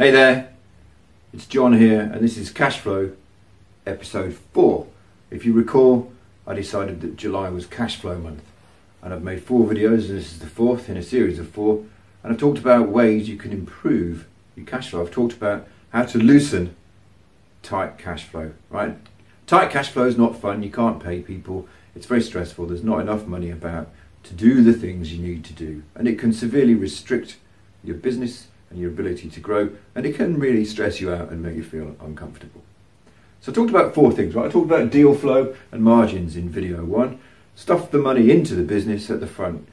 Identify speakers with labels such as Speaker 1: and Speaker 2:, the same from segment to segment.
Speaker 1: Hey there, it's John here, and this is Cash Flow episode 4. If you recall, I decided that July was cash flow month, and I've made four videos, and this is the fourth in a series of four. And I've talked about ways you can improve your cash flow. I've talked about how to loosen tight cash flow, right? Tight cash flow is not fun, you can't pay people, it's very stressful, there's not enough money about to do the things you need to do, and it can severely restrict your business and your ability to grow, and it can really stress you out and make you feel uncomfortable. So I talked about four things, right? I talked about deal flow and margins in video one. Stuff the money into the business at the front.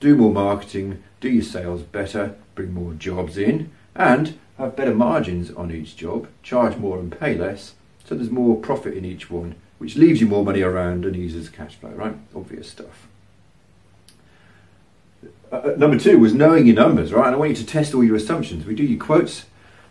Speaker 1: Do more marketing, do your sales better, bring more jobs in, and have better margins on each job, charge more and pay less, so there's more profit in each one, which leaves you more money around and eases cash flow, right? Obvious stuff. Uh, uh, number two was knowing your numbers, right? And I want you to test all your assumptions. We do your quotes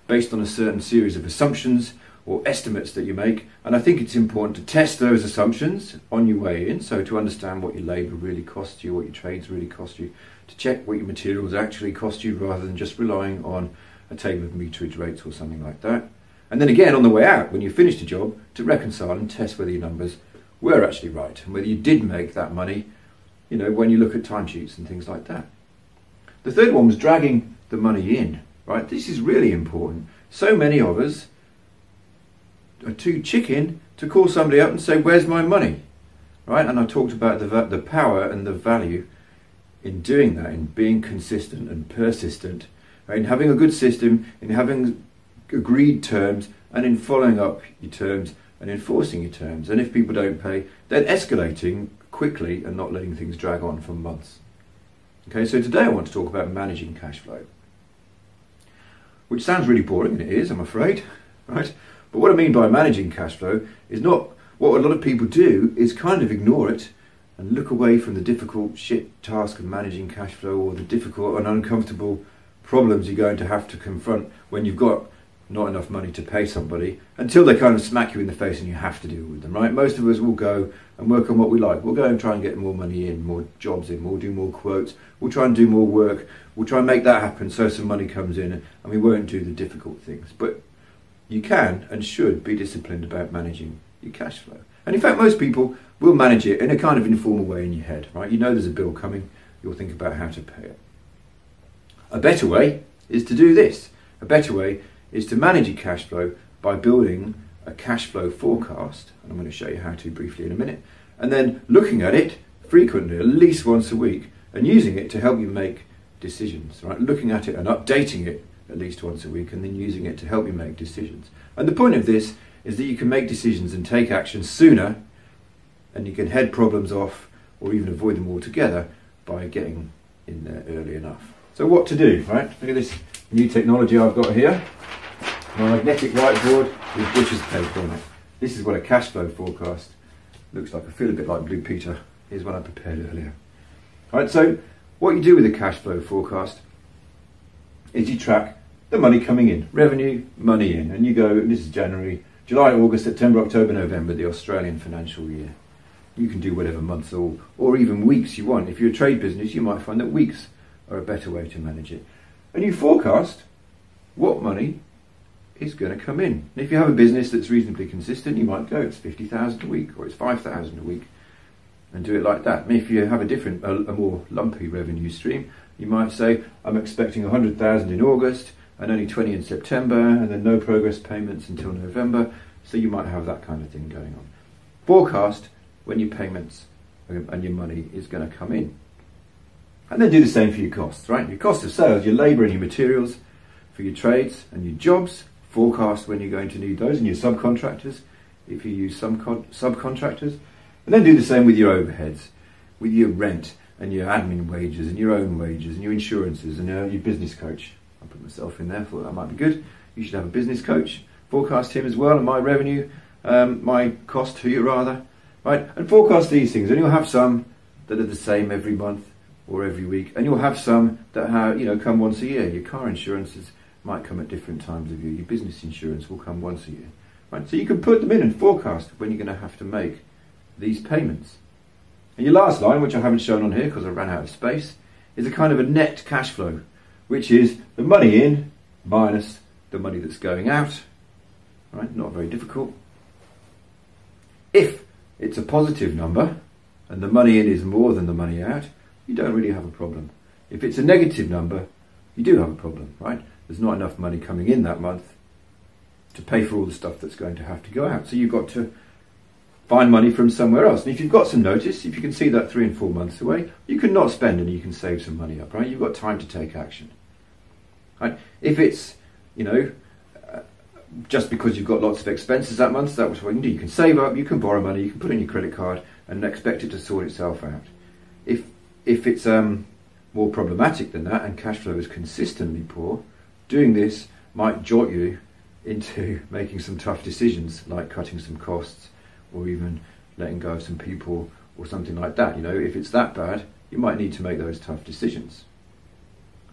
Speaker 1: based on a certain series of assumptions or estimates that you make, and I think it's important to test those assumptions on your way in. So to understand what your labour really costs you, what your trades really cost you, to check what your materials actually cost you, rather than just relying on a table of meterage rates or something like that. And then again on the way out, when you finished a job, to reconcile and test whether your numbers were actually right and whether you did make that money you know, when you look at timesheets and things like that. The third one was dragging the money in, right? This is really important. So many of us are too chicken to call somebody up and say, Where's my money? Right? And I talked about the, the power and the value in doing that, in being consistent and persistent, in having a good system, in having agreed terms, and in following up your terms and enforcing your terms. And if people don't pay, then escalating quickly and not letting things drag on for months. Okay, so today I want to talk about managing cash flow, which sounds really boring, and it is, I'm afraid, right? But what I mean by managing cash flow is not what a lot of people do is kind of ignore it and look away from the difficult shit task of managing cash flow or the difficult and uncomfortable problems you're going to have to confront when you've got not enough money to pay somebody until they kind of smack you in the face and you have to deal with them, right? Most of us will go and work on what we like. We'll go and try and get more money in, more jobs in, we'll do more quotes, we'll try and do more work, we'll try and make that happen so some money comes in and we won't do the difficult things. But you can and should be disciplined about managing your cash flow. And in fact, most people will manage it in a kind of informal way in your head, right? You know there's a bill coming, you'll think about how to pay it. A better way is to do this. A better way is to manage your cash flow by building a cash flow forecast, and I'm going to show you how to briefly in a minute, and then looking at it frequently, at least once a week, and using it to help you make decisions, right? Looking at it and updating it at least once a week, and then using it to help you make decisions. And the point of this is that you can make decisions and take action sooner, and you can head problems off or even avoid them altogether by getting in there early enough. So, what to do, right? Look at this new technology I've got here my magnetic whiteboard with butcher's paper on it. This is what a cash flow forecast looks like. I feel a bit like Blue Peter. Here's what I prepared earlier. All right, so what you do with a cash flow forecast is you track the money coming in, revenue, money in, and you go, this is January, July, August, September, October, November, the Australian financial year. You can do whatever months or, or even weeks you want. If you're a trade business, you might find that weeks are a better way to manage it. And you forecast what money is going to come in. And if you have a business that's reasonably consistent, you might go, it's 50,000 a week or it's 5,000 a week and do it like that. And if you have a different, a, a more lumpy revenue stream, you might say, I'm expecting 100,000 in August and only 20 in September and then no progress payments until November. So you might have that kind of thing going on. Forecast when your payments and your money is going to come in. And then do the same for your costs, right? Your cost of sales, your labour and your materials for your trades and your jobs forecast when you're going to need those and your subcontractors, if you use some subcontractors, and then do the same with your overheads, with your rent and your admin wages and your own wages and your insurances and your, your business coach. I put myself in there, thought that might be good. You should have a business coach. Forecast him as well and my revenue, um, my cost to you rather, right? And forecast these things, and you'll have some that are the same every month or every week, and you'll have some that have, you know come once a year. Your car insurances might come at different times of year. Your business insurance will come once a year, right? So you can put them in and forecast when you're going to have to make these payments. And your last line, which I haven't shown on here because I ran out of space, is a kind of a net cash flow, which is the money in minus the money that's going out. Right? Not very difficult. If it's a positive number and the money in is more than the money out, you don't really have a problem. If it's a negative number, you do have a problem, right? There's not enough money coming in that month to pay for all the stuff that's going to have to go out. So you've got to find money from somewhere else. And if you've got some notice, if you can see that three and four months away, you can not spend and you can save some money up, right? You've got time to take action. Right? If it's, you know, uh, just because you've got lots of expenses that month, that's what you can do. You can save up, you can borrow money, you can put in your credit card and expect it to sort itself out. If if it's um, more problematic than that and cash flow is consistently poor, doing this might jolt you into making some tough decisions like cutting some costs or even letting go of some people or something like that. You know, if it's that bad, you might need to make those tough decisions.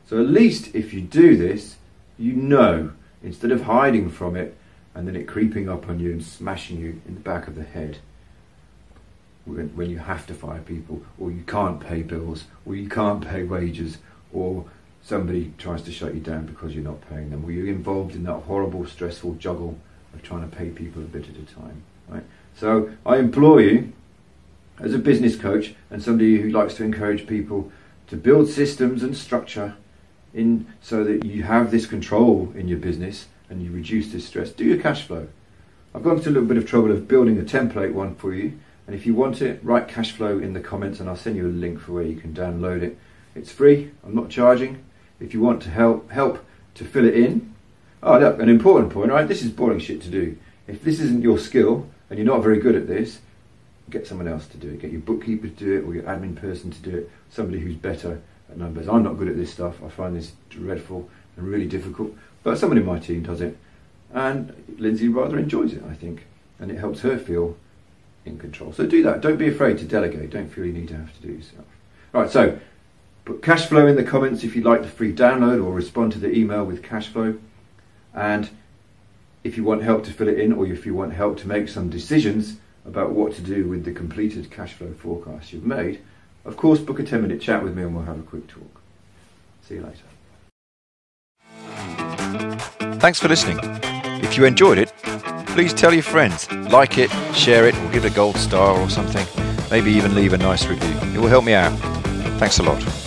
Speaker 1: So at least if you do this, you know, instead of hiding from it and then it creeping up on you and smashing you in the back of the head when, when you have to fire people or you can't pay bills or you can't pay wages or somebody tries to shut you down because you're not paying them or you're involved in that horrible stressful juggle of trying to pay people a bit at a time right so I implore you, as a business coach and somebody who likes to encourage people to build systems and structure in so that you have this control in your business and you reduce this stress, do your cash flow. I've gone to a little bit of trouble of building a template one for you. And if you want it, write cash flow in the comments and I'll send you a link for where you can download it. It's free, I'm not charging. If you want to help help to fill it in. Oh look, an important point, right? This is boring shit to do. If this isn't your skill, and you're not very good at this, get someone else to do it. Get your bookkeeper to do it or your admin person to do it, somebody who's better at numbers. I'm not good at this stuff. I find this dreadful and really difficult. But somebody in my team does it. And Lindsay rather enjoys it, I think. And it helps her feel in control. So do that. Don't be afraid to delegate. Don't feel you need to have to do yourself. Right, so put cash flow in the comments if you'd like the free download or respond to the email with cash flow. And if you want help to fill it in or if you want help to make some decisions about what to do with the completed cash flow forecast you've made, of course, book a 10 minute chat with me and we'll have a quick talk. See you later.
Speaker 2: Thanks for listening. If you enjoyed it, please tell your friends, like it, share it, or give it a gold star or something. Maybe even leave a nice review. It will help me out. Thanks a lot.